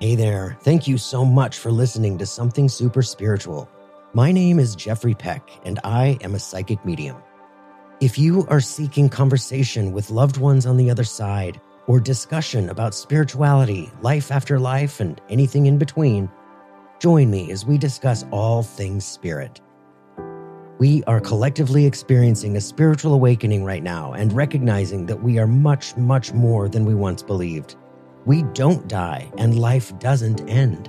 Hey there. Thank you so much for listening to Something Super Spiritual. My name is Jeffrey Peck, and I am a psychic medium. If you are seeking conversation with loved ones on the other side, or discussion about spirituality, life after life, and anything in between, join me as we discuss all things spirit. We are collectively experiencing a spiritual awakening right now and recognizing that we are much, much more than we once believed. We don't die and life doesn't end.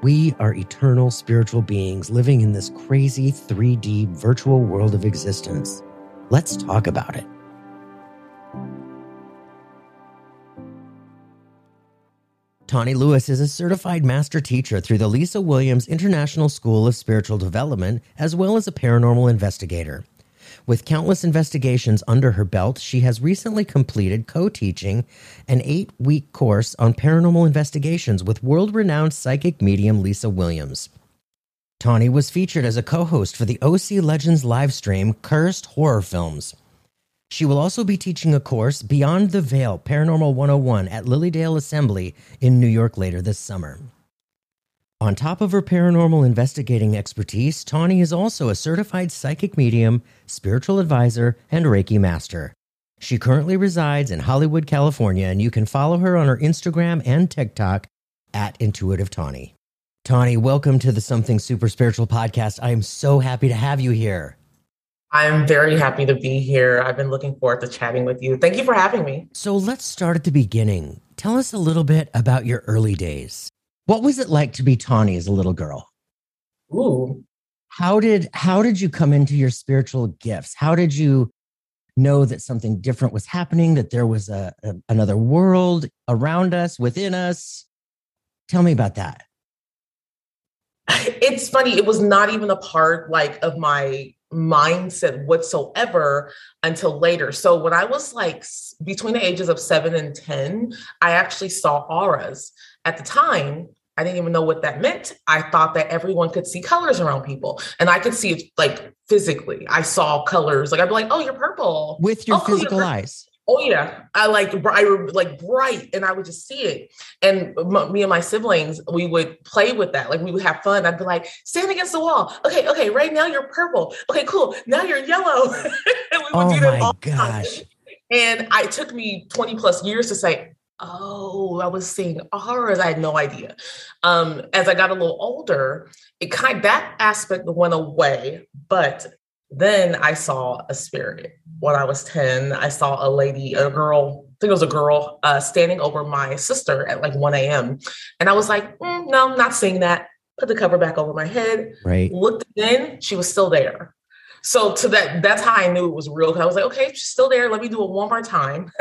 We are eternal spiritual beings living in this crazy 3D virtual world of existence. Let's talk about it. Tawney Lewis is a certified master teacher through the Lisa Williams International School of Spiritual Development, as well as a paranormal investigator. With countless investigations under her belt, she has recently completed co teaching an eight week course on paranormal investigations with world renowned psychic medium Lisa Williams. Tawney was featured as a co host for the OC Legends live stream Cursed Horror Films. She will also be teaching a course, Beyond the Veil Paranormal 101, at Lilydale Assembly in New York later this summer. On top of her paranormal investigating expertise, Tawney is also a certified psychic medium, spiritual advisor, and Reiki master. She currently resides in Hollywood, California, and you can follow her on her Instagram and TikTok at Intuitive Tawney. Tawney, welcome to the Something Super Spiritual podcast. I am so happy to have you here. I'm very happy to be here. I've been looking forward to chatting with you. Thank you for having me. So let's start at the beginning. Tell us a little bit about your early days. What was it like to be Tawney as a little girl? Ooh. How did how did you come into your spiritual gifts? How did you know that something different was happening, that there was a, a another world around us, within us? Tell me about that. It's funny, it was not even a part like of my mindset whatsoever until later. So when I was like between the ages of 7 and 10, I actually saw auras at the time, I didn't even know what that meant. I thought that everyone could see colors around people, and I could see it like physically. I saw colors, like I'd be like, "Oh, you're purple," with your oh, physical eyes. Oh yeah, I like I like bright, and I would just see it. And m- me and my siblings, we would play with that. Like we would have fun. I'd be like, stand against the wall. Okay, okay. Right now you're purple. Okay, cool. Now you're yellow. and we would oh do that my gosh! And I, it took me twenty plus years to say, oh, I was seeing auras. I had no idea. Um, as I got a little older, it kind of, that aspect went away, but then I saw a spirit. When I was 10, I saw a lady, a girl, I think it was a girl, uh, standing over my sister at like 1 a.m. And I was like, mm, no, I'm not seeing that. Put the cover back over my head. Right. Looked in, she was still there. So to that, that's how I knew it was real. I was like, okay, she's still there. Let me do it one more time.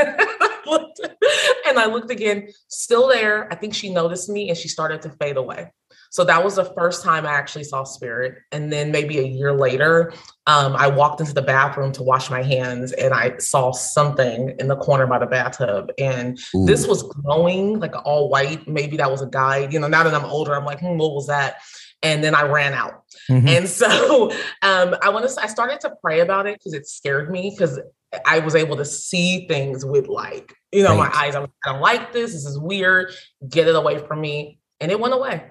and I looked again, still there. I think she noticed me and she started to fade away. So that was the first time I actually saw spirit. And then maybe a year later, um, I walked into the bathroom to wash my hands and I saw something in the corner by the bathtub. And Ooh. this was glowing, like all white. Maybe that was a guide. You know, now that I'm older, I'm like, hmm, what was that? And then I ran out. Mm-hmm. And so um, I want to. I started to pray about it because it scared me because I was able to see things with like, you know, right. my eyes. I'm, I don't like this. This is weird. Get it away from me. And it went away.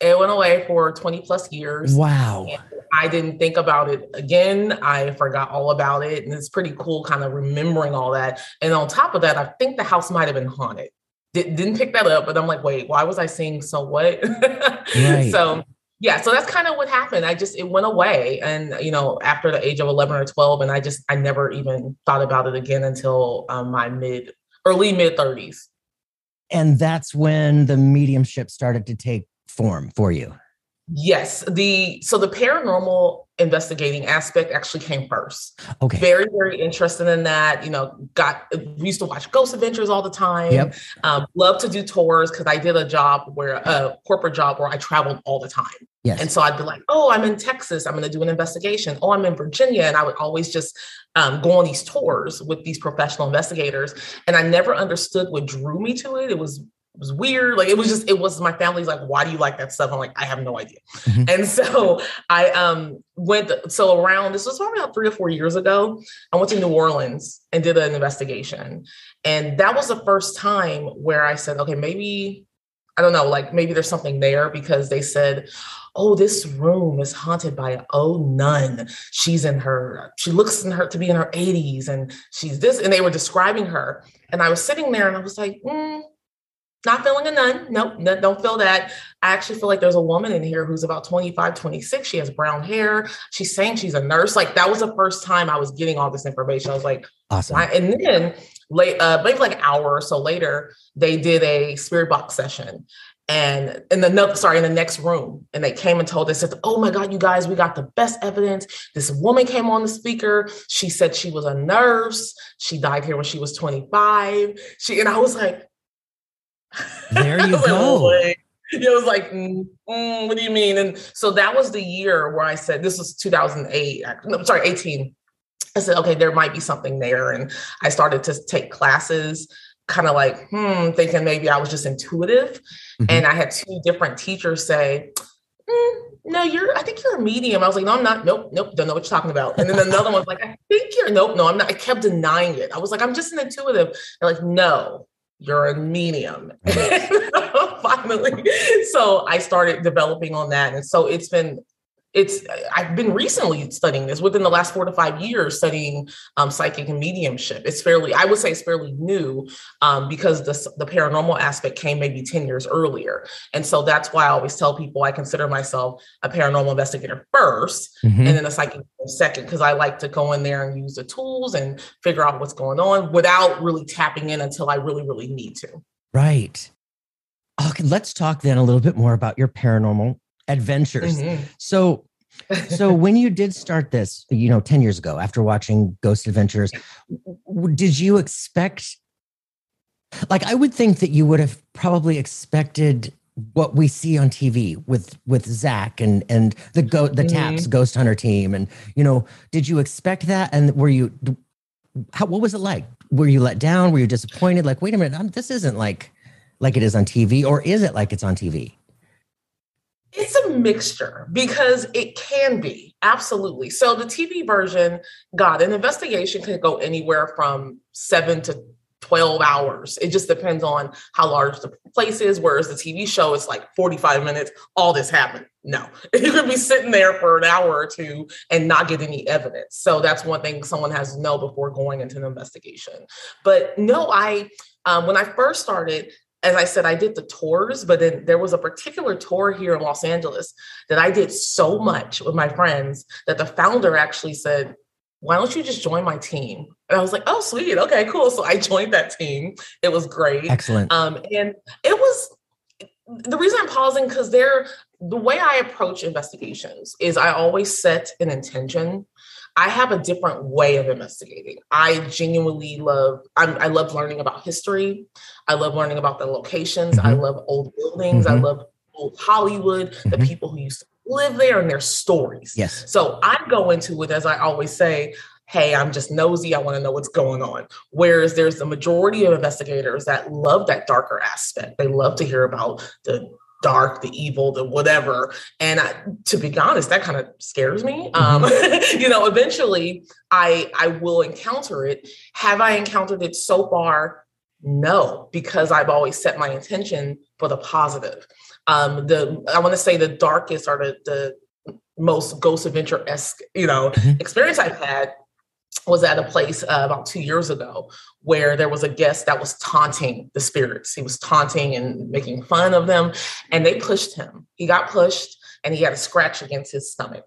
It went away for 20 plus years. Wow. I didn't think about it again. I forgot all about it. And it's pretty cool kind of remembering all that. And on top of that, I think the house might have been haunted. Did, not pick that up, but I'm like, wait, why was I seeing so what? Right. so yeah so that's kind of what happened. I just it went away and you know after the age of 11 or 12 and i just i never even thought about it again until um, my mid early mid 30s and that's when the mediumship started to take form for you? Yes the so the paranormal investigating aspect actually came first. Okay. Very, very interested in that. You know, got we used to watch Ghost Adventures all the time. Yep. Um, love to do tours because I did a job where a corporate job where I traveled all the time. Yes. And so I'd be like, oh, I'm in Texas. I'm going to do an investigation. Oh, I'm in Virginia. And I would always just um, go on these tours with these professional investigators. And I never understood what drew me to it. It was was weird. Like it was just, it was my family's like, why do you like that stuff? I'm like, I have no idea. Mm-hmm. And so I um went so around this was probably about three or four years ago. I went to New Orleans and did an investigation. And that was the first time where I said, okay, maybe I don't know, like maybe there's something there because they said, oh, this room is haunted by an old nun. She's in her, she looks in her to be in her 80s and she's this, and they were describing her. And I was sitting there and I was like, mm, not feeling a nun. Nope, no, don't feel that. I actually feel like there's a woman in here who's about 25, 26. She has brown hair. She's saying she's a nurse. Like that was the first time I was getting all this information. I was like, awesome. Why? And then late, uh, maybe like an hour or so later, they did a spirit box session. And in the sorry, in the next room, and they came and told us, said, "Oh my God, you guys, we got the best evidence." This woman came on the speaker. She said she was a nurse. She died here when she was 25. She and I was like, there you go. it was like, mm, mm, what do you mean? And so that was the year where I said, this was 2008. No, sorry, 18. I said, okay, there might be something there. And I started to take classes, kind of like, hmm, thinking maybe I was just intuitive. Mm-hmm. And I had two different teachers say, mm, no, you're, I think you're a medium. I was like, no, I'm not. Nope, nope, don't know what you're talking about. And then another one was like, I think you're, nope, no, I'm not. I kept denying it. I was like, I'm just an intuitive. They're like, no, you're a medium. Finally. So I started developing on that. And so it's been it's i've been recently studying this within the last four to five years studying um, psychic and mediumship. It's fairly i would say it's fairly new um, because the, the paranormal aspect came maybe 10 years earlier. And so that's why i always tell people i consider myself a paranormal investigator 1st mm-hmm. and then a psychic second because i like to go in there and use the tools and figure out what's going on without really tapping in until i really really need to. Right. Okay let's talk then a little bit more about your paranormal adventures. Mm-hmm. So, so when you did start this, you know, 10 years ago after watching Ghost Adventures, did you expect like I would think that you would have probably expected what we see on TV with with Zak and and the go the mm-hmm. Taps Ghost Hunter team and you know did you expect that and were you how what was it like were you let down were you disappointed like wait a minute I'm, this isn't like like it is on TV or is it like it's on TV it's a mixture because it can be absolutely. So the TV version, God, an investigation can go anywhere from seven to 12 hours. It just depends on how large the place is. Whereas the TV show is like 45 minutes, all this happened. No, you could be sitting there for an hour or two and not get any evidence. So that's one thing someone has to know before going into an investigation. But no, I, um, when I first started, as I said, I did the tours, but then there was a particular tour here in Los Angeles that I did so much with my friends that the founder actually said, Why don't you just join my team? And I was like, Oh, sweet. Okay, cool. So I joined that team. It was great. Excellent. Um, and it was the reason I'm pausing because they're the way I approach investigations is I always set an intention I have a different way of investigating. I genuinely love, I'm, i love learning about history. I love learning about the locations. Mm-hmm. I love old buildings. Mm-hmm. I love old Hollywood, mm-hmm. the people who used to live there and their stories. Yes. So I go into it, as I always say, hey, I'm just nosy. I want to know what's going on. Whereas there's the majority of investigators that love that darker aspect. They love to hear about the dark, the evil, the whatever. And I, to be honest, that kind of scares me. Um, mm-hmm. you know, eventually I I will encounter it. Have I encountered it so far? No, because I've always set my intention for the positive. Um, the I want to say the darkest or the the most ghost adventure esque, you know, mm-hmm. experience I've had was at a place uh, about two years ago where there was a guest that was taunting the spirits. He was taunting and making fun of them, and they pushed him. He got pushed, and he had a scratch against his stomach.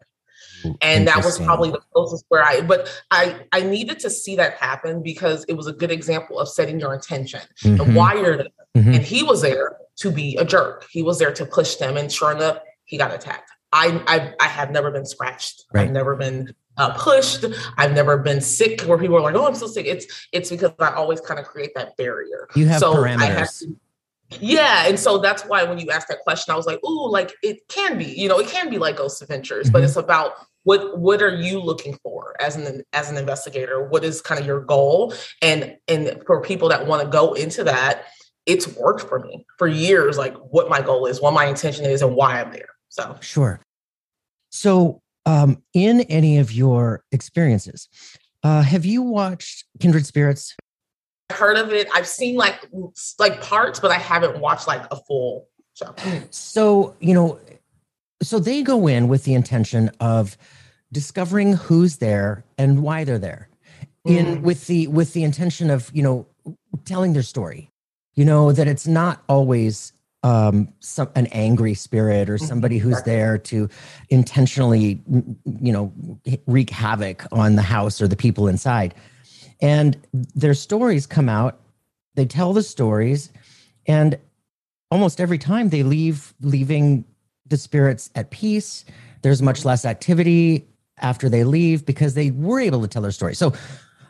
and that was probably the closest where I, but I, I needed to see that happen because it was a good example of setting your intention mm-hmm. and why you're there. Mm-hmm. And he was there to be a jerk. He was there to push them, and sure enough, he got attacked. I, I, I have never been scratched. Right. I've never been uh, pushed. I've never been sick where people are like, "Oh, I'm so sick." It's it's because I always kind of create that barrier. You have so parameters. I have to, yeah, and so that's why when you asked that question, I was like, "Ooh, like it can be, you know, it can be like Ghost Adventures, mm-hmm. but it's about what what are you looking for as an as an investigator? What is kind of your goal? And and for people that want to go into that, it's worked for me for years. Like what my goal is, what my intention is, and why I'm there. So sure. So um, in any of your experiences, uh, have you watched Kindred Spirits? I've heard of it. I've seen like like parts, but I haven't watched like a full show. so you know, so they go in with the intention of discovering who's there and why they're there in Mm. with the with the intention of you know telling their story you know that it's not always um some an angry spirit or Mhm. somebody who's there to intentionally you know wreak havoc on the house or the people inside. And their stories come out. They tell the stories. And almost every time they leave leaving the spirits at peace there's much less activity after they leave because they were able to tell their story. So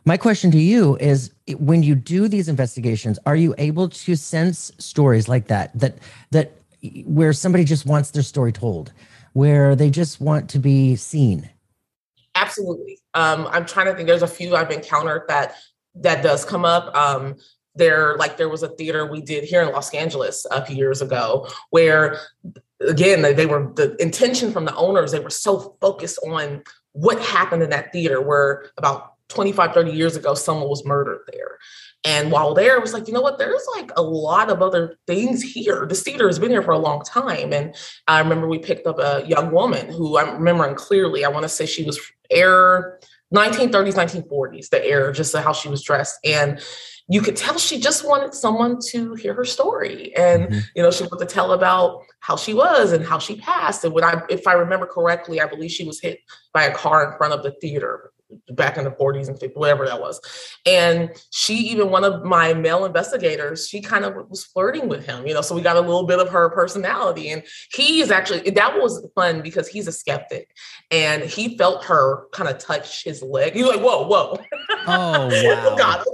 my question to you is when you do these investigations are you able to sense stories like that that that where somebody just wants their story told where they just want to be seen absolutely. Um, I'm trying to think. There's a few I've encountered that that does come up. Um, there, like there was a theater we did here in Los Angeles a few years ago where, again, they, were the intention from the owners. They were so focused on what happened in that theater where about 25, 30 years ago, someone was murdered there. And while there, it was like, you know what? There's like a lot of other things here. The cedar has been here for a long time. And I remember we picked up a young woman who I'm remembering clearly. I want to say she was air 1930s, 1940s, the air, just how she was dressed. And you could tell she just wanted someone to hear her story. And, Mhm. you know, she wanted to tell about how she was and how she passed. And when I, if I remember correctly, I believe she was hit by a car in front of the theater back in the 40s and 50s, whatever that was. And she, even one of my male investigators, she kind of was flirting with him, you know, so we got a little bit of her personality. And he is actually, that was fun because he's a skeptic and he felt her kind of touch his leg. He was like, whoa, whoa. oh God.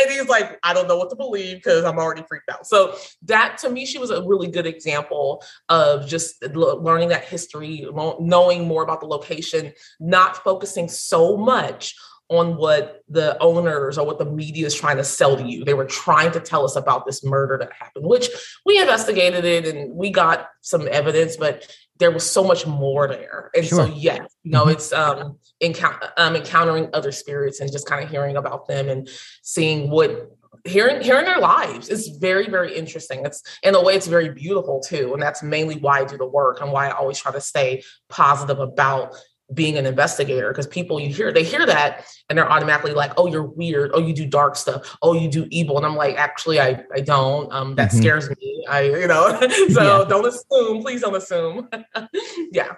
And he's like, I don't know what to believe because I'm already freaked out. So that to me, she was a really good example of just learning that history, knowing more about the location, not focusing so much on what the owners or what the media is trying to sell to you. They were trying to tell us about this murder that happened, which we investigated it and we got some evidence, but there was so much more there. And so, Sure. yes, you know, Mhm. it's um, encou- um, encountering other spirits and just kind of hearing about them and seeing what hearing hearing their lives is very very interesting it's in a way it's very beautiful too and that's mainly why i do the work and why i always try to stay positive about being an investigator because people you hear they hear that and they're automatically like oh you're weird oh you do dark stuff oh you do evil and i'm like actually i i don't um that Mhm. scares me i you know so Yeah. don't assume please don't assume yeah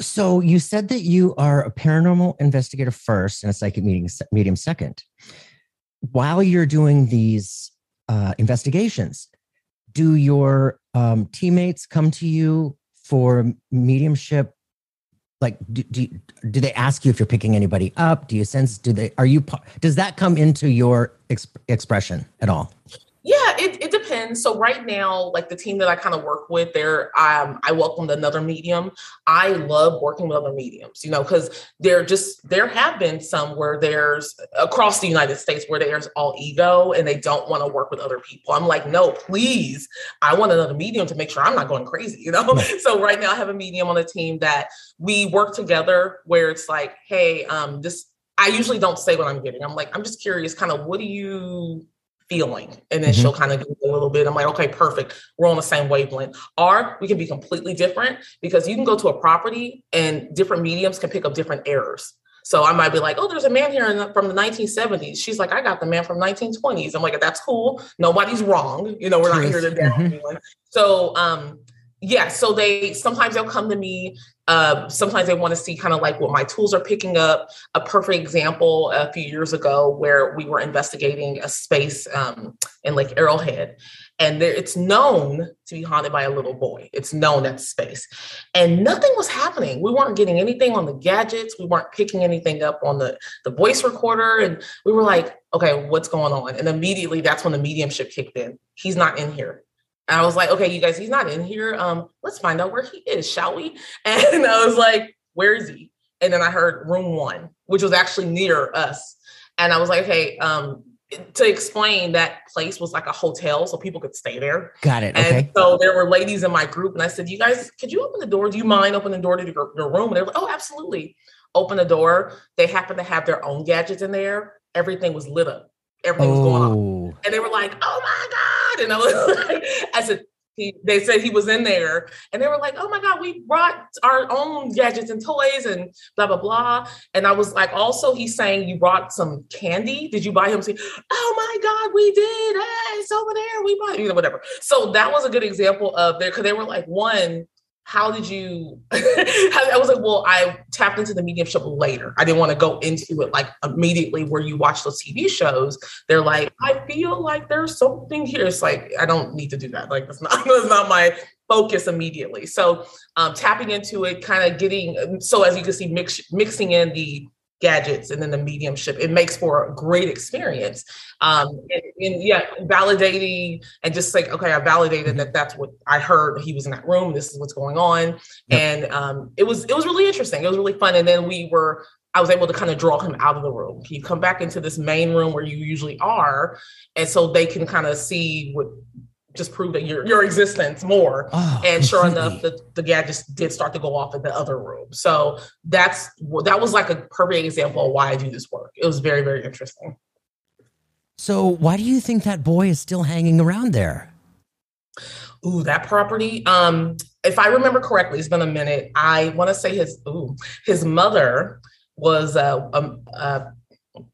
So you said that you are a paranormal investigator first and a psychic medium, medium second. While you're doing these uh, investigations, do your um, teammates come to you for mediumship? Like, do, do, do they ask you if you're picking anybody up? Do you sense? Do they? Are you? Does that come into your exp- expression at all? Yeah, it, it depends. So right now, like the team that I kind of work with, there, um, I welcomed another medium. I love working with other mediums, you know, because there just there have been some where there's across the United States where there's all ego and they don't want to work with other people. I'm like, no, please, I want another medium to make sure I'm not going crazy, you know. so right now, I have a medium on the team that we work together where it's like, hey, um, this. I usually don't say what I'm getting. I'm like, I'm just curious, kind of, what do you feeling. And then Mhm. she'll kind of give me a little bit. I'm like okay perfect. We're on the same wavelength. Or we can be completely different because you can go to a property and different mediums can pick up different errors. So i might be like oh there's a man here in the, from the 1970s she's like i got the man from 1920s i'm like that's cool. Nobody's wrong. You know we're not here to down Mhm. anyone. So um yeah so they sometimes they'll come to me uh, sometimes they want to see kind of like what my tools are picking up a perfect example a few years ago where we were investigating a space um, in Lake Arrowhead. And there, it's known to be haunted by a little boy. It's known that space. And nothing was happening. We weren't getting anything on the gadgets. We weren't picking anything up on the, the voice recorder. And we were like, okay, what's going on? And immediately that's when the mediumship kicked in. He's not in here. And I was like, okay, you guys, he's not in here. Um, let's find out where he is, shall we? And I was like, where is he? And then I heard room one, which was actually near us. And I was like, okay, um, to explain that place was like a hotel, so people could stay there. Got it. And Okay. so there were ladies in my group, and I said, You guys, could you open the door? Do you mind opening the door to your, your room? And they were like, Oh, absolutely. Open the door. They happened to have their own gadgets in there. Everything was lit up. Everything was going on. Oh, And they were like, oh my God. And I was like, as a he, they said he was in there and they were like, oh my God, we brought our own gadgets and toys and blah, blah, blah. And I was like, also, he's saying you brought some candy. Did you buy him? Say, oh my God, we did. Hey, it's over there. We bought, you know, whatever. So that was a good example of there because they were like, one, how did you i was like well i tapped into the mediumship later. I didn't want to go into it like immediately where you watch those tv shows. They're like i feel like there's something here. It's like i don't need to do that. Like that's not that's not my focus immediately. So um, tapping into it kind of getting so as you can see mix, mixing in the gadgets and then the mediumship it makes for a great experience um and, and, yeah validating and just like okay i validated mm-hmm. that that's what i heard he was in that room this is what's going on yep. and um it was it was really interesting it was really fun and then we were I was able to kind of draw him out of the room. He come back into this main room where you usually are, and so they can kind of see what just prove that your your existence more. Oh, and sure enough, the, the gadgets did start to go off in the other room. So that's that was like a perfect example of why I do this work. It was very, very interesting. So why do you think that boy is still hanging around there? Ooh, that property. Um, if I remember correctly, it's been a minute. I want to say his ooh, his mother was uh, um, uh,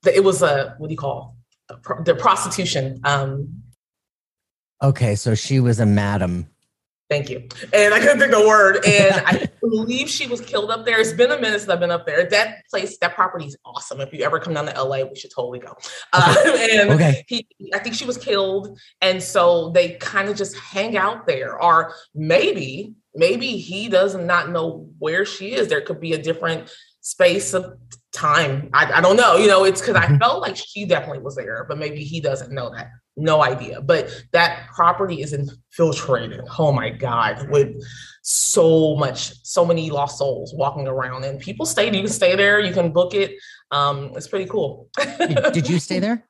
it was a what do you call the prostitution um Okay, so she was a madam. Thank you. And I couldn't think of the word. And I believe she was killed up there. It's been a minute since I've been up there. That place, that property is awesome. If you ever come down to LA, we should totally go. Uh, and okay. he, I think she was killed. And so they kind of just hang out there. Or maybe, maybe he does not know where she is. There could be a different space of time. I, I don't know. You know, it's because I mm-hmm. felt like she definitely was there, but maybe he doesn't know that no idea. But that property is infiltrated. Oh my God, with so much, so many lost souls walking around, and people stay. You can stay there. You can book it. Um, it's pretty cool. did, did you stay there?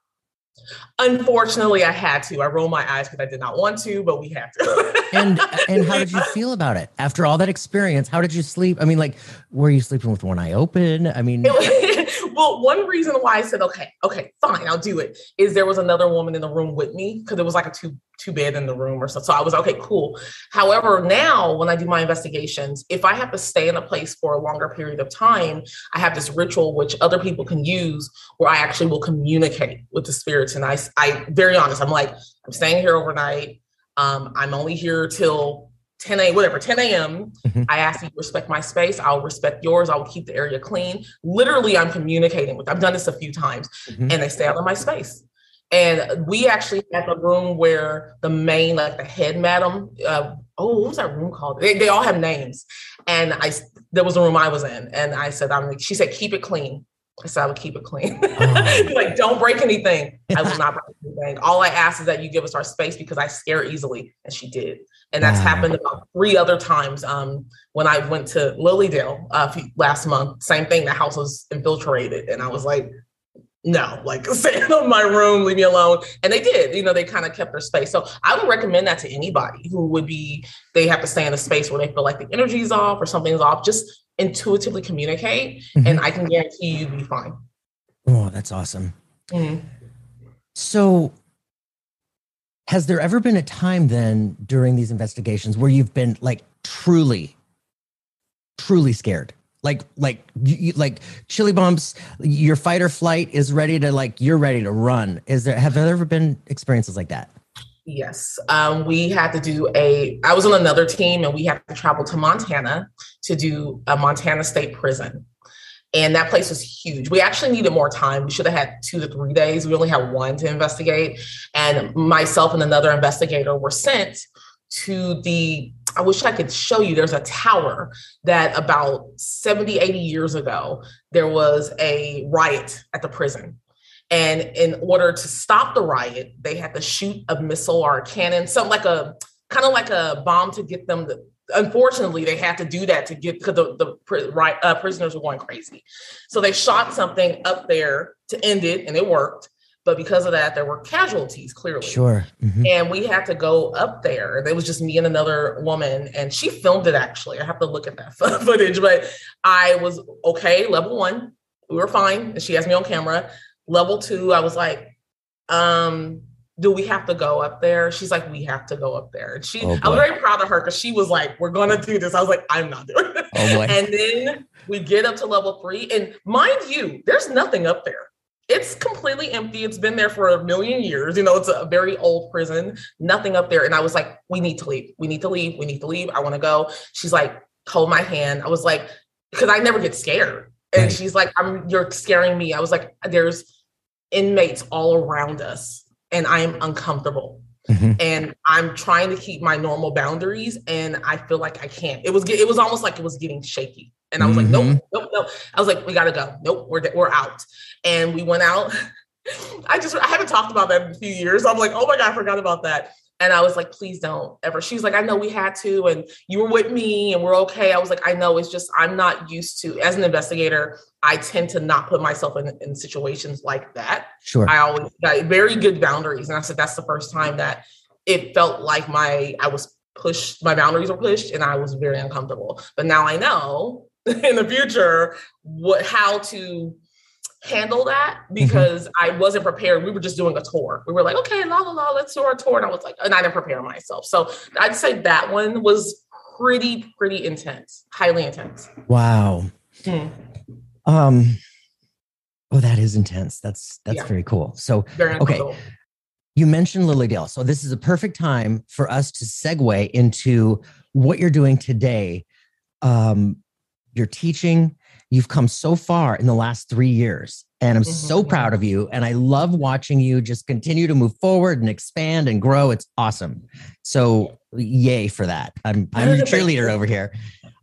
Unfortunately, I had to. I rolled my eyes because I did not want to, but we had to. and and how did you feel about it after all that experience? How did you sleep? I mean, like, were you sleeping with one eye open? I mean, well, one reason why I said, okay, okay, fine, I'll do it, is there was another woman in the room with me because it was like a two two bed in the room or so. So I was okay, cool. However, now when I do my investigations, if I have to stay in a place for a longer period of time, I have this ritual which other people can use where I actually will communicate with the spirits. And I, I very honest, I'm like, I'm staying here overnight. Um, I'm only here till 10 a whatever 10 a.m mm-hmm. i ask you to respect my space. I'll respect yours. I will keep the area clean. Literally i'm communicating with i've done this a few times mm-hmm. and they stay out of my space. And we actually have a room where the main like the head madam uh, oh what was that room called? They, they all have names. And i there was a room i was in and i said i'm like she said keep it clean I said I would keep it clean. Oh. like, don't break anything. I will not break anything. All I ask is that you give us our space because I scare easily. And she did and that's wow. happened about three other times. Um, when I went to Lilydale uh, last month, same thing. The house was infiltrated, and I was like, "No, like stay in my room, leave me alone." And they did. You know, they kind of kept their space. So I would recommend that to anybody who would be they have to stay in a space where they feel like the energy's off or something's off. Just intuitively communicate, mm-hmm. and I can guarantee you'd be fine. Oh, that's awesome. Mm-hmm. So has there ever been a time then during these investigations where you've been like truly, truly scared? Like, like, you, like chili bumps, your fight or flight is ready to like, you're ready to run. Is there, have there ever been experiences like that? Yes. Um, we had to do a, I was on another team and we had to travel to Montana to do a Montana State Prison and that place was huge. We actually needed more time. We should have had two to three days. We only had one to investigate. And myself and another investigator were sent to the, I wish I could show you, there's a tower that about 70, 80 years ago, there was a riot at the prison. And in order to stop the riot, they had to shoot a missile or a cannon, something like a kind of like a bomb to get them to, unfortunately, they had to do that to get because the, the right, uh, prisoners were going crazy. So they shot something up there to end it, and it worked. But because of that, there were casualties clearly. Sure. Mm-hmm. And we had to go up there. It was just me and another woman, and she filmed it actually. I have to look at that footage, but I was okay. Level one, we were fine. And she has me on camera. Level two, I was like, um, do we have to go up there? She's like, we have to go up there. And she, Oh, I was boy. very proud of her because she was like, we're gonna do this. I was like, I'm not doing it. Oh. And then we get up to level three, and mind you, there's nothing up there. It's completely empty. It's been there for a million years. You know, it's a very old prison, nothing up there. And I was like, we need to leave. We need to leave. We need to leave. I want to go. She's like, hold my hand. I was like, because I never get scared. And Right. she's like, I'm you're scaring me. I was like, there's inmates all around us, and I am uncomfortable. Mhm. And I'm trying to keep my normal boundaries, and I feel like I can't. It was it was almost like it was getting shaky, and I was like, nope, nope, nope. I was like, we gotta go. Nope, we're we're out. And we went out. I just I haven't talked about that in a few years. I'm like, oh my god, I forgot about that. And I was like, please don't ever. She was like, I know we had to, and you were with me, and we're okay. I was like, I know. It's just I'm not used to as an investigator. I tend to not put myself in, in situations like that. Sure. I always got very good boundaries. And I said that's the first time that it felt like my I was pushed, my boundaries were pushed, and I was very uncomfortable. But now I know in the future what how to handle that because I wasn't prepared. We were just doing a tour. We were like, okay, la la la, let's do our tour. And I was like, and I didn't prepare myself. So I'd say that one was pretty, pretty intense, highly intense. wow. Hmm. Um. Oh, that is intense. That's that's Yeah. very cool. So Very Okay. you mentioned Lilydale, so this is a perfect time for us to segue into what you're doing today. Um, you're teaching. You've come so far in the last three years, and I'm so Mhm. proud of you. And I love watching you just continue to move forward and expand and grow. It's awesome. So yay for that. I'm I'm your cheerleader over here.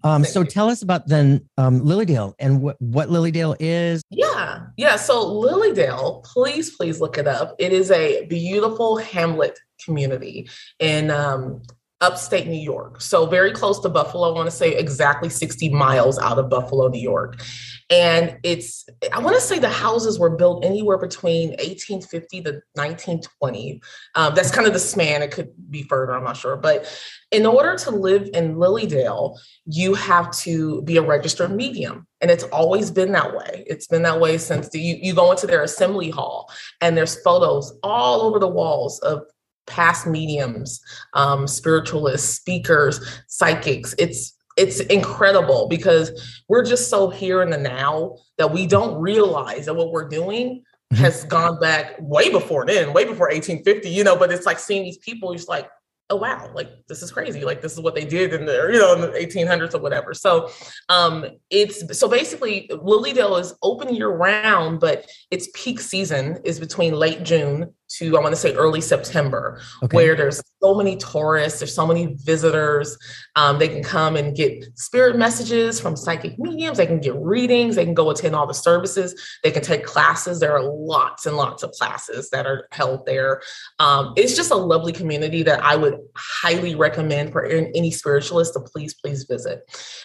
Um, so tell us about then um, Lilydale and what what Lilydale is. Yeah, yeah. So Lilydale, please, please look it up. It is a beautiful hamlet community in um, upstate New York. So very close to Buffalo. I want to say exactly 60 miles out of Buffalo, New York. And it's, I want to say the houses were built anywhere between 1850 to 1920. Um, that's kind of the span. It could be further, I'm not sure. But in order to live in Lilydale, you have to be a registered medium. And it's always been that way. It's been that way since the, you, you go into their assembly hall and there's photos all over the walls of past mediums, um, spiritualists, speakers, psychics. It's it's incredible because we're just so here in the now that we don't realize that what we're doing Mhm. has gone back way before then, way before 1850, you know, but it's like seeing these people, just like, oh wow, like this is crazy. Like this is what they did in the, you know, in the 1800s or whatever. So um it's so basically Lilydale is open year round, but its peak season is between late June to I want to say early September, Okay. where there's so many tourists, there's so many visitors. Um, they can come and get spirit messages from psychic mediums. They can get readings. They can go attend all the services. They can take classes. There are lots and lots of classes that are held there. Um, it's just a lovely community that I would highly recommend for any spiritualist to please, please visit.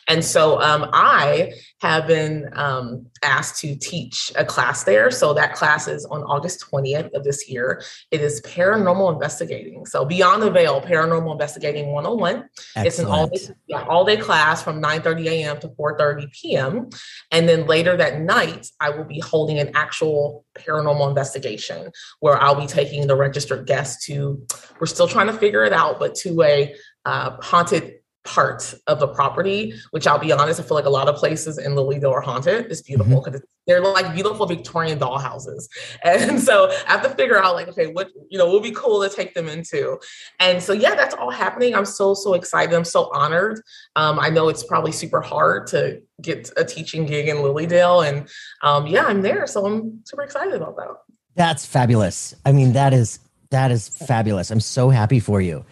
And so um, I have been um, asked to teach a class there. So that class is on August 20th of this year. It is paranormal investigating. So Beyond the Veil, Paranormal Investigating 101. It's an all day, yeah, all day class from 9:30 a.m. to 4:30 p.m. And then later that night, I will be holding an actual paranormal investigation where I'll be taking the registered guests to, we're still trying to figure it out, but to a uh, haunted part of the property, which I'll be honest, I feel like a lot of places in Lilydale are haunted. It's beautiful because they're like beautiful Victorian dollhouses. And so I have to figure out like, okay, what, you know, would be cool to take them into. And so, yeah, that's all happening. I'm so, so excited. I'm so honored. Um, I know it's probably super hard to get a teaching gig in Lilydale. And um, yeah, I'm there. So I'm super excited about that. That's fabulous. I mean, that is that is fabulous. I'm so happy for you.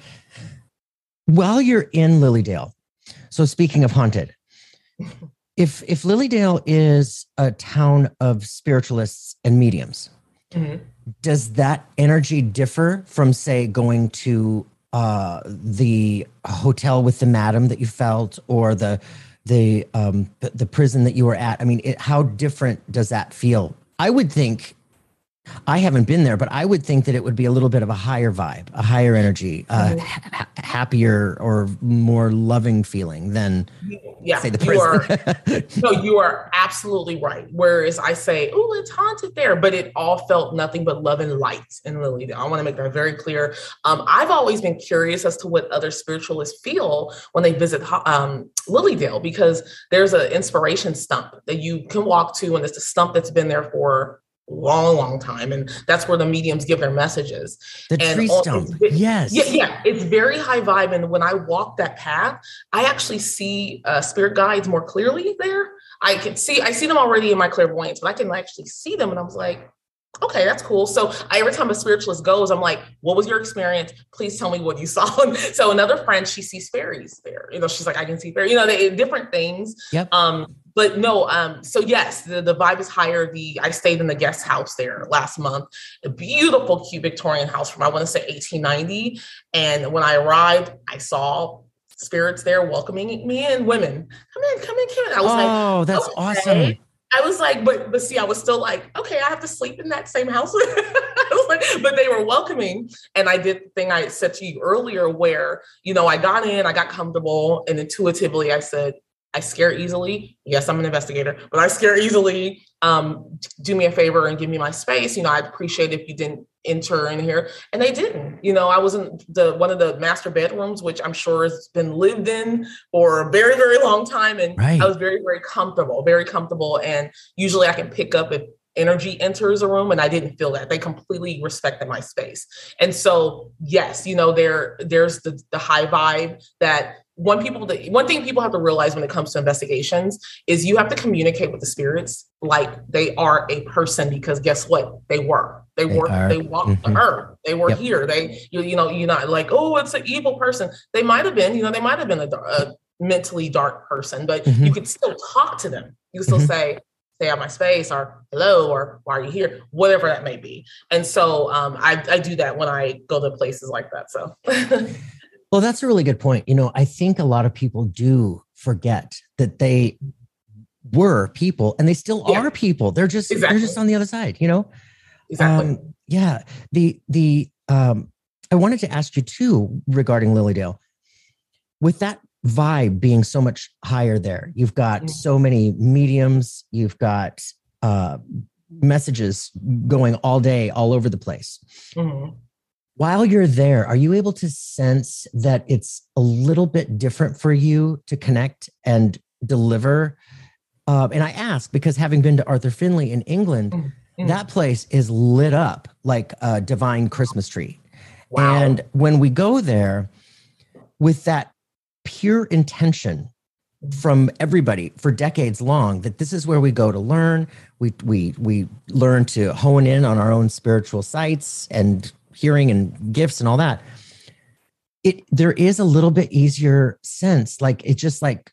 While you're in Lilydale, so speaking of haunted, if if Lilydale is a town of spiritualists and mediums, Mhm. does that energy differ from say going to uh the hotel with the madam that you felt or the the um the, the prison that you were at i mean it, how different does that feel i would think I haven't been there, but I would think that it would be a little bit of a higher vibe, a higher energy, uh, ha- happier or more loving feeling than yeah, say the you are, no, you are absolutely right. Whereas I say, oh, it's haunted there, but it all felt nothing but love and light in Lilydale. I want to make that very clear. Um, I've always been curious as to what other spiritualists feel when they visit um, Lilydale because there's an inspiration stump that you can walk to, and it's a stump that's been there for long, long time. And that's where the mediums give their messages. The and tree stump. Yes. Yeah, yeah, it's very high vibe. And when I walk that path, I actually see uh, spirit guides more clearly there. I can see, I see them already in my clairvoyance, but I can actually see them. And I was like, okay, that's cool. So I, every time a spiritualist goes, I'm like, what was your experience? Please tell me what you saw. so another friend, she sees fairies there. You know, she's like, I can see fairies, you know, they, different things. Yep. Um, but no, um, so yes, the, the vibe is higher. The I stayed in the guest house there last month, a beautiful cute Victorian house from I want to say 1890. And when I arrived, I saw spirits there welcoming me in, women. Come in, come in, come in. I was like, oh, that's okay. awesome. I was like, but but see, I was still like, okay, I have to sleep in that same house. I was like, but they were welcoming. And I did the thing I said to you earlier where, you know, I got in, I got comfortable, and intuitively I said, I scare easily. Yes, I'm an investigator, but I scare easily. Um, do me a favor and give me my space. You know, I'd appreciate if you didn't enter in here. And they didn't. You know, I was in the one of the master bedrooms, which I'm sure has been lived in for a very, very long time. And Right. I was very, very comfortable, very comfortable. And usually I can pick up if energy enters a room and I didn't feel that. They completely respected my space. And so yes, you know, there there's the the high vibe that one people that one thing people have to realize when it comes to investigations is you have to communicate with the spirits like they are a person because guess what? They were. They, They were are. they walked Mhm. the earth. They were Yep. here. They you, you know, you're not like, oh, it's an evil person. They might have been, you know, they might have been a, a mentally dark person, but Mhm. you could still talk to them. You still Mhm. say, stay out my space or hello or why are you here whatever that may be and so um, I, I do that when i go to places like that so Well, that's a really good point. You know, I think a lot of people do forget that they were people and they still Yeah. are people. They're just they're just on the other side, you know? exactly Um, yeah. The the um I wanted to ask you too regarding Lilydale. With that vibe being so much higher there, you've got Mm. so many mediums, you've got uh messages going all day all over the place. Mhm. While you're there, are you able to sense that it's a little bit different for you to connect and deliver? Uh, and I ask because having been to Arthur Findlay in England, Mhm. that place is lit up like a divine Christmas tree. wow And when we go there with that pure intention from everybody for decades long that this is where we go to learn, we we we learn to hone in on our own spiritual sights and hearing and gifts and all that. It there is a little bit easier sense like it just like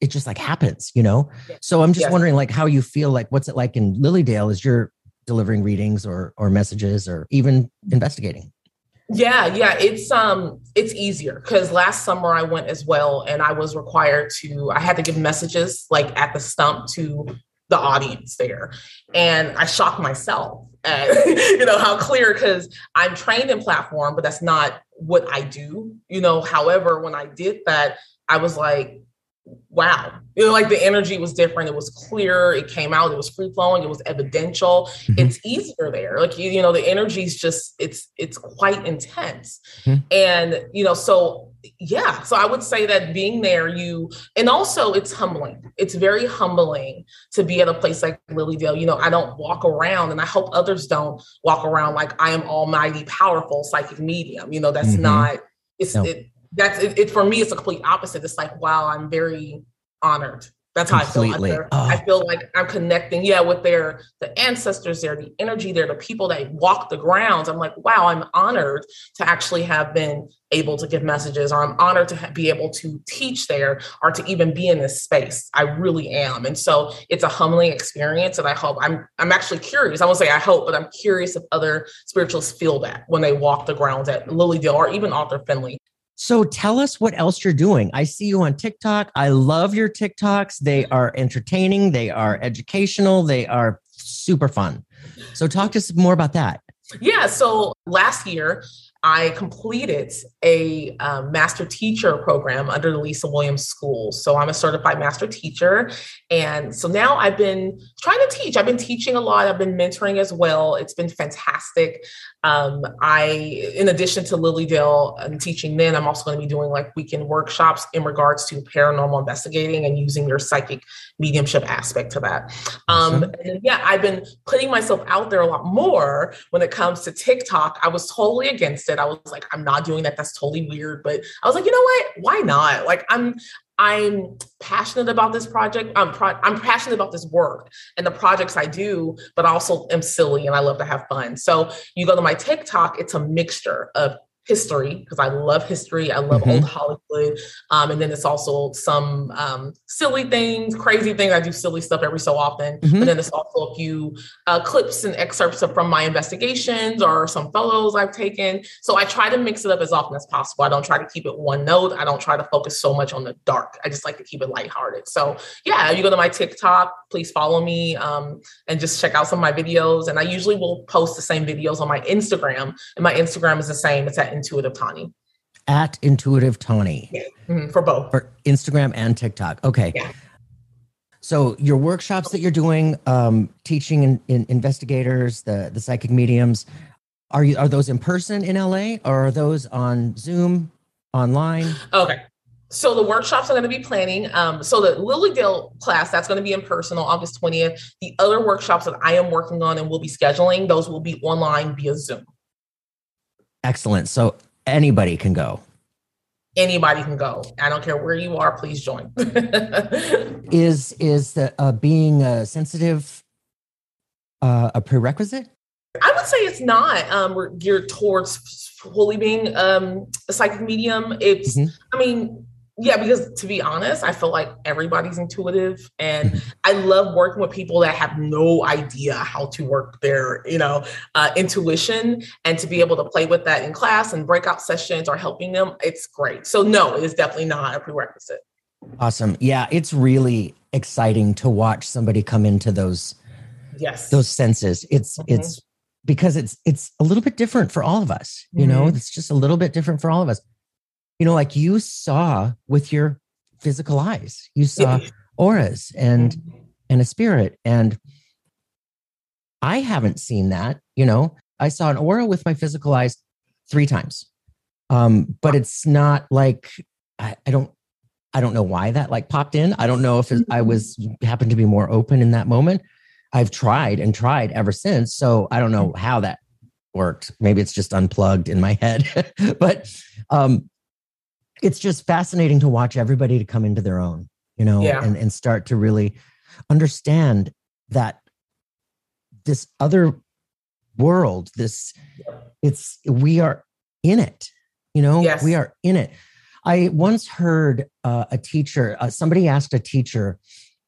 it just like happens, you know? Yes. So I'm just Yes. wondering like how you feel like what's it like in Lilydale as you're delivering readings or or messages or even investigating? Yeah, yeah, it's um it's easier because last summer I went as well and I was required to I had to give messages like at the stump to the audience there. And I shocked myself at you know how clear because I'm trained in platform, but that's not what I do. You know, however, when I did that, I was like, wow. You know, like the energy was different. It was clear, it came out, it was free flowing, it was evidential Mhm. it's easier there like you, you know the energy is just it's it's quite intense Mhm. and you know so yeah so i would say that being there you and also it's humbling. It's very humbling to be at a place like lilydale. You know i don't walk around and i hope others don't walk around like i am almighty powerful psychic medium. You know that's Mhm. not it's No. it that's it, it for me it's a complete opposite. It's like wow i'm very honored that's how Completely. I feel. Oh. I feel like I'm connecting, yeah, with their the ancestors there, the energy there, the people that walk the grounds. I'm like, wow, I'm honored to actually have been able to give messages, or I'm honored to ha- be able to teach there, or to even be in this space. I really am, and so it's a humbling experience. And I hope I'm I'm actually curious. I won't say I hope, but I'm curious if other spiritualists feel that when they walk the grounds at Lilydale or even Arthur Findlay. So tell us what else you're doing. I see you on TikTok. I love your TikToks. They mm-hmm. are entertaining, they are educational, they are super fun. So talk to us more about that. Yeah. So last year, I completed a um, master teacher program under the Lisa Williams School. So I'm a certified master teacher. And so now I've been trying to teach. I've been teaching a lot, I've been mentoring as well. It's been fantastic. Um, I, in addition to Lily Dale and teaching then, I'm also going to be doing like weekend workshops in regards to paranormal investigating and using your psychic mediumship aspect to that. Um, and yeah, I've been putting myself out there a lot more when it comes to TikTok. I was totally against it. I was like, I'm not doing that. That's totally weird. But I was like, you know what? Why not? Like, I'm I'm passionate about this project. I'm pro- I'm passionate about this work and the projects I do, but I also am silly and I love to have fun. So you go to my TikTok, it's a mixture of history because I love history. I love mm-hmm. old Hollywood. Um, and then it's also some um, silly things, crazy things. I do silly stuff every so often. Mm-hmm. But then it's also a few uh, clips and excerpts from my investigations or some photos I've taken. So I try to mix it up as often as possible. I don't try to keep it one note. I don't try to focus so much on the dark. I just like to keep it lighthearted. So yeah, you go to my TikTok, please follow me um, and just check out some of my videos. And I usually will post the same videos on my Instagram. And my Instagram is the same. It's at Intuitive Tawney. At Intuitive Tawney. Yeah. Mm-hmm. For both. For Instagram and TikTok. Okay. Yeah. So your workshops that you're doing, um, teaching in, in investigators, the the psychic mediums, are you are those in person in LA or are those on Zoom, online? Okay. So the workshops I'm going to be planning. Um, so the Lily Dale class that's going to be in person on August 20th. The other workshops that I am working on and will be scheduling, those will be online via Zoom. Excellent. So anybody can go. Anybody can go. I don't care where you are. Please join. is is the uh, being uh, sensitive uh, a prerequisite? I would say it's not. Um, we're geared towards fully being um, a psychic medium. It's. Mm-hmm. I mean, yeah, because to be honest, I feel like everybody's intuitive and. I love working with people that have no idea how to work their, you know, uh, intuition and to be able to play with that in class and breakout sessions or helping them. It's great. So no, it is definitely not a prerequisite. Awesome. Yeah, it's really exciting to watch somebody come into those yes those senses. It's mm-hmm. it's because it's it's a little bit different for all of us. You mm-hmm. know, it's just a little bit different for all of us you know, like you saw with your physical eyes, you saw auras and mm-hmm. and a spirit. And I haven't seen that, you know. I saw an aura with my physical eyes three times. Um, but it's not like I, I don't I don't know why that like popped in. I don't know if it, I mm-hmm. was happened to be more open in that moment. I've tried and tried ever since. So I don't know mm. how that worked. Maybe it's just unplugged in my head. but um, it's just fascinating to watch everybody to come into their own, you know, yeah. and, and start to really understand that this other world, this it's we are in it, you know, yes. we are in it. I once heard uh, a teacher, uh, somebody asked a teacher,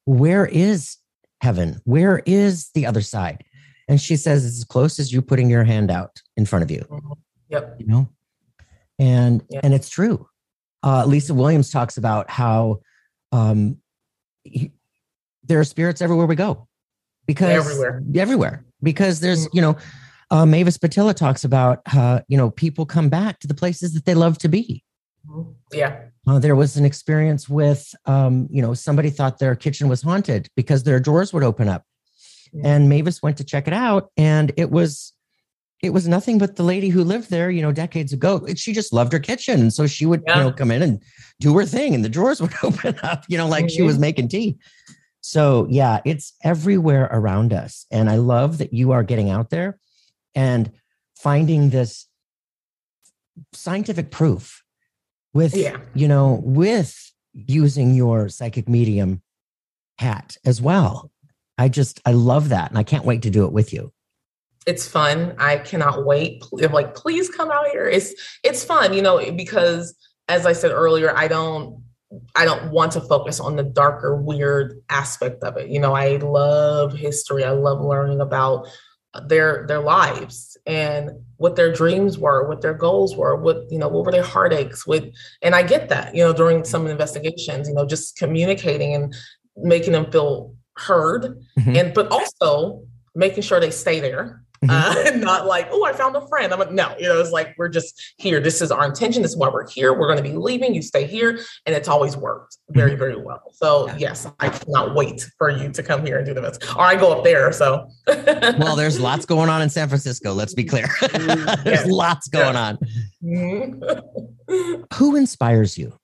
Where is heaven? Where is the other side? And she says, It's as close as you putting your hand out in front of you. Mm-hmm. Yep. You know? And and it's true uh, Lisa Williams talks about how um, he, there are spirits everywhere we go because everywhere, everywhere because there's mm-hmm. you know uh, Mavis Pittilla talks about uh, you know people come back to the places that they love to be. Mm-hmm. Yeah. Uh, there was an experience with um, you know somebody thought their kitchen was haunted because their drawers would open up, mm-hmm. and Mavis went to check it out, and it was it was nothing but the lady who lived there, you know, decades ago. She just loved her kitchen. And so she would, yeah. you know, come in and do her thing and the drawers would open up, you know, like mm-hmm. she was mm-hmm. making tea. So, yeah, it's everywhere around us. And I love that you are getting out there and finding this scientific proof with, yeah. you know, with using your psychic medium hat as well. I just, I love that. And I can't wait to do it with you it's fun. I cannot wait. Like, please come out here. It's it's fun, you know, because as I said earlier, I don't I don't want to focus on the darker, weird aspect of it. You know, I love history. I love learning about their their lives and what their dreams were, what their goals were, what you know, what were their heartaches. With and I get that, you know, during some investigations, you know, just communicating and making them feel heard, mm-hmm. and but also making sure they stay there mm-hmm. uh, not like, oh, I found a friend. I'm like, no, you know, it's like we're just here. This is our intention. This is why we're here. We're going to be leaving. You stay here, and it's always worked very, mm-hmm. very well. So yes, I cannot wait for you to come here and do the best. Or I go up there. So well, there's lots going on in San Francisco. Let's be clear. There's yes. lots going on. Mm-hmm. Who inspires you?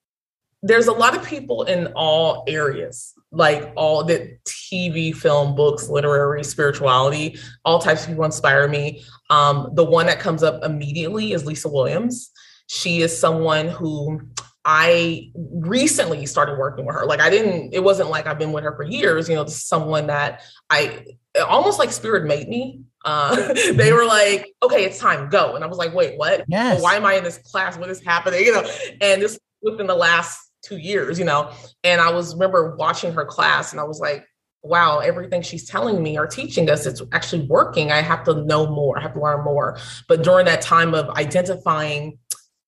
There's a lot of people in all areas like all the TV, film, books, literary, spirituality, all types of people inspire me. Um, the one that comes up immediately is Lisa Williams. She is someone who I recently started working with her. Like I didn't, it wasn't like I've been with her for years. You know, this is someone that I almost like spirit made me. Uh, they were like, okay, it's time, go. And I was like, wait, what? Yes. Well, why am I in this class? What is happening? You know, and this within the last two years, you know. And I was remember watching her class and I was like, wow, everything she's telling me or teaching us, it's actually working. I have to know more, I have to learn more. But during that time of identifying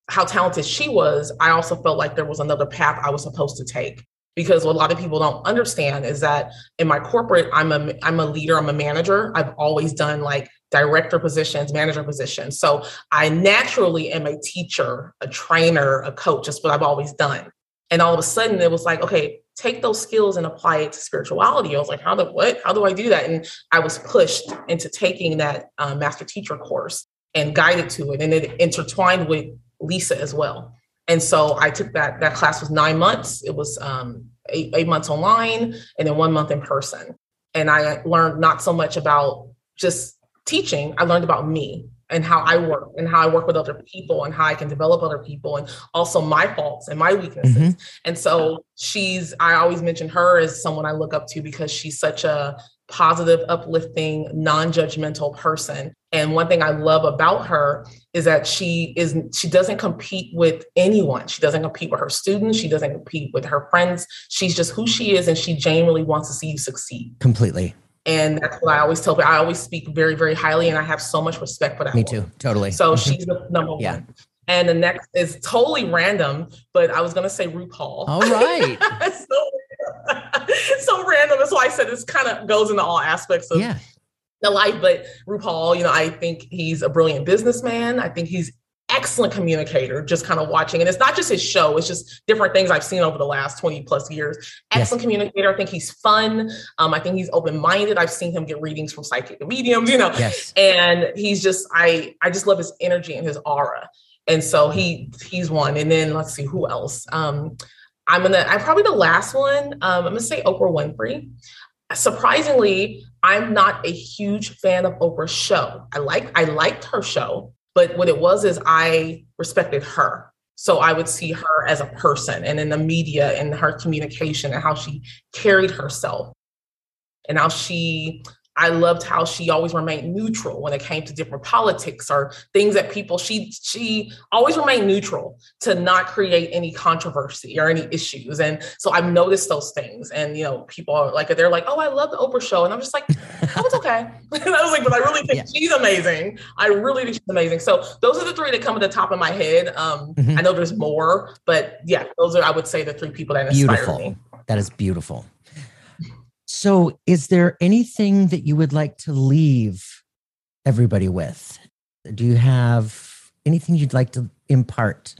how talented she was, I also felt like there was another path I was supposed to take. Because what a lot of people don't understand is that in my corporate, I'm a I'm a leader, I'm a manager. I've always done like director positions, manager positions. So I naturally am a teacher, a trainer, a coach. That's what I've always done. And all of a sudden it was like, okay, take those skills and apply it to spirituality. I was like, how do what? How do I do that? And I was pushed into taking that uh, master teacher course and guided to it, and it intertwined with Lisa as well. And so I took that. That class was nine months. It was um, eight, eight months online, and then one month in person. And I learned not so much about just teaching. I learned about me and how I work and how I work with other people and how I can develop other people and also my faults and my weaknesses. Mm-hmm. And so she's, I always mention her as someone I look up to because she's such a positive, uplifting, non-judgmental person. And one thing I love about her is that she is she doesn't compete with anyone. She doesn't compete with her students, she doesn't compete with her friends. She's just who she is and she genuinely wants to see you succeed. Completely. And that's what I always tell people. I always speak very, very highly, and I have so much respect for that. Me woman. too, totally. So mm-hmm. she's the number yeah. one. And the next is totally random, but I was gonna say RuPaul. All right. so, so random. That's why I said this kind of goes into all aspects of yeah. the life. But RuPaul, you know, I think he's a brilliant businessman. I think he's excellent communicator, just kind of watching. And it's not just his show, it's just different things I've seen over the last 20 plus years. Excellent yes. communicator. I think he's fun. Um, I think he's open-minded. I've seen him get readings from psychic mediums, you know. Yes. And he's just, I I just love his energy and his aura. And so he he's one. And then let's see who else. Um, I'm gonna I'm probably the last one. Um, I'm gonna say Oprah Winfrey. Surprisingly, I'm not a huge fan of Oprah's show. I like I liked her show. But what it was is I respected her. So I would see her as a person and in the media and her communication and how she carried herself and how she I loved how she always remained neutral when it came to different politics or things that people she she always remained neutral to not create any controversy or any issues. And so I've noticed those things. And you know, people are like they're like, "Oh, I love the Oprah show," and I'm just like, "Oh, it's okay." and I was like, "But I really think yeah. she's amazing. I really think she's amazing." So those are the three that come to the top of my head. Um, mm-hmm. I know there's more, but yeah, those are I would say the three people that inspire beautiful. me. That is beautiful. So, is there anything that you would like to leave everybody with? Do you have anything you'd like to impart?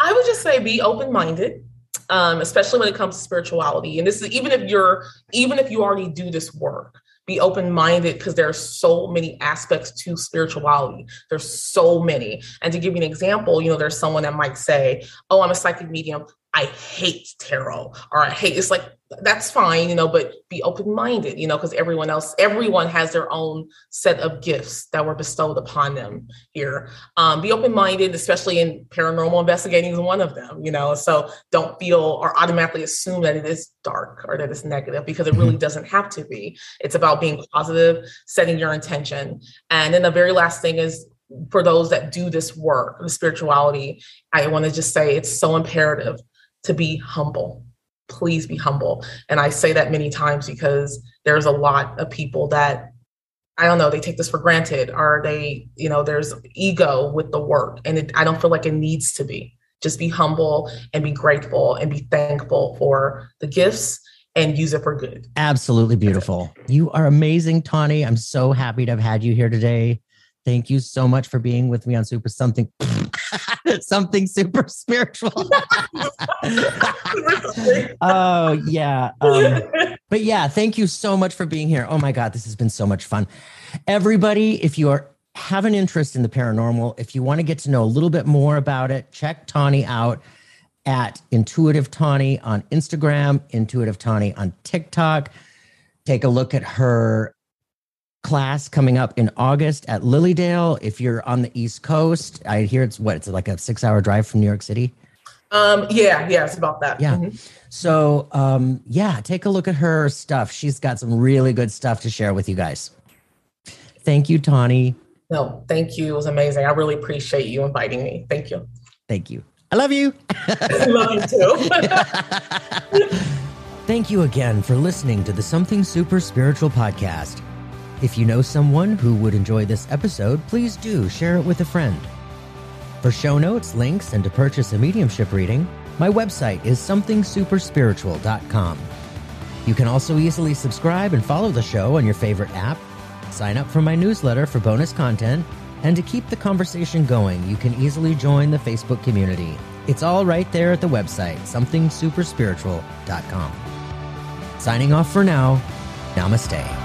I would just say be open minded. Um, especially when it comes to spirituality, and this is even if you're even if you already do this work, be open minded because there are so many aspects to spirituality. There's so many. And to give you an example, you know, there's someone that might say, Oh, I'm a psychic medium. I hate tarot or I hate it's like that's fine, you know, but be open minded, you know, because everyone else, everyone has their own set of gifts that were bestowed upon them here. Um, be open minded, especially in paranormal investigating, is one of them, you know. So don't feel or automatically assume that it is dark or that it's negative because it really mm-hmm. doesn't have to be. It's about being positive, setting your intention. And then the very last thing is for those that do this work, the spirituality, I want to just say it's so imperative to be humble. Please be humble. And I say that many times because there's a lot of people that I don't know, they take this for granted or they, you know, there's ego with the work. And it, I don't feel like it needs to be. Just be humble and be grateful and be thankful for the gifts and use it for good. Absolutely beautiful. You are amazing, Tawney. I'm so happy to have had you here today. Thank you so much for being with me on Super Something Something Super Spiritual. oh yeah. Um, but yeah, thank you so much for being here. Oh my God, this has been so much fun. Everybody, if you are have an interest in the paranormal, if you want to get to know a little bit more about it, check Tawney out at Intuitive Tawney on Instagram, Intuitive Tawney on TikTok. Take a look at her class coming up in August at Lily Dale. If you're on the East Coast, I hear it's what it's like a six hour drive from New York City. Um, yeah, yeah, it's about that. Yeah. Mm-hmm. So, um, yeah, take a look at her stuff. She's got some really good stuff to share with you guys. Thank you, Tawney. No, thank you. It was amazing. I really appreciate you inviting me. Thank you. Thank you. I love you. I love you too. Thank you again for listening to the Something Super Spiritual podcast. If you know someone who would enjoy this episode, please do share it with a friend. For show notes, links, and to purchase a mediumship reading, my website is somethingsuperspiritual.com. You can also easily subscribe and follow the show on your favorite app, sign up for my newsletter for bonus content, and to keep the conversation going, you can easily join the Facebook community. It's all right there at the website, somethingsuperspiritual.com. Signing off for now, namaste.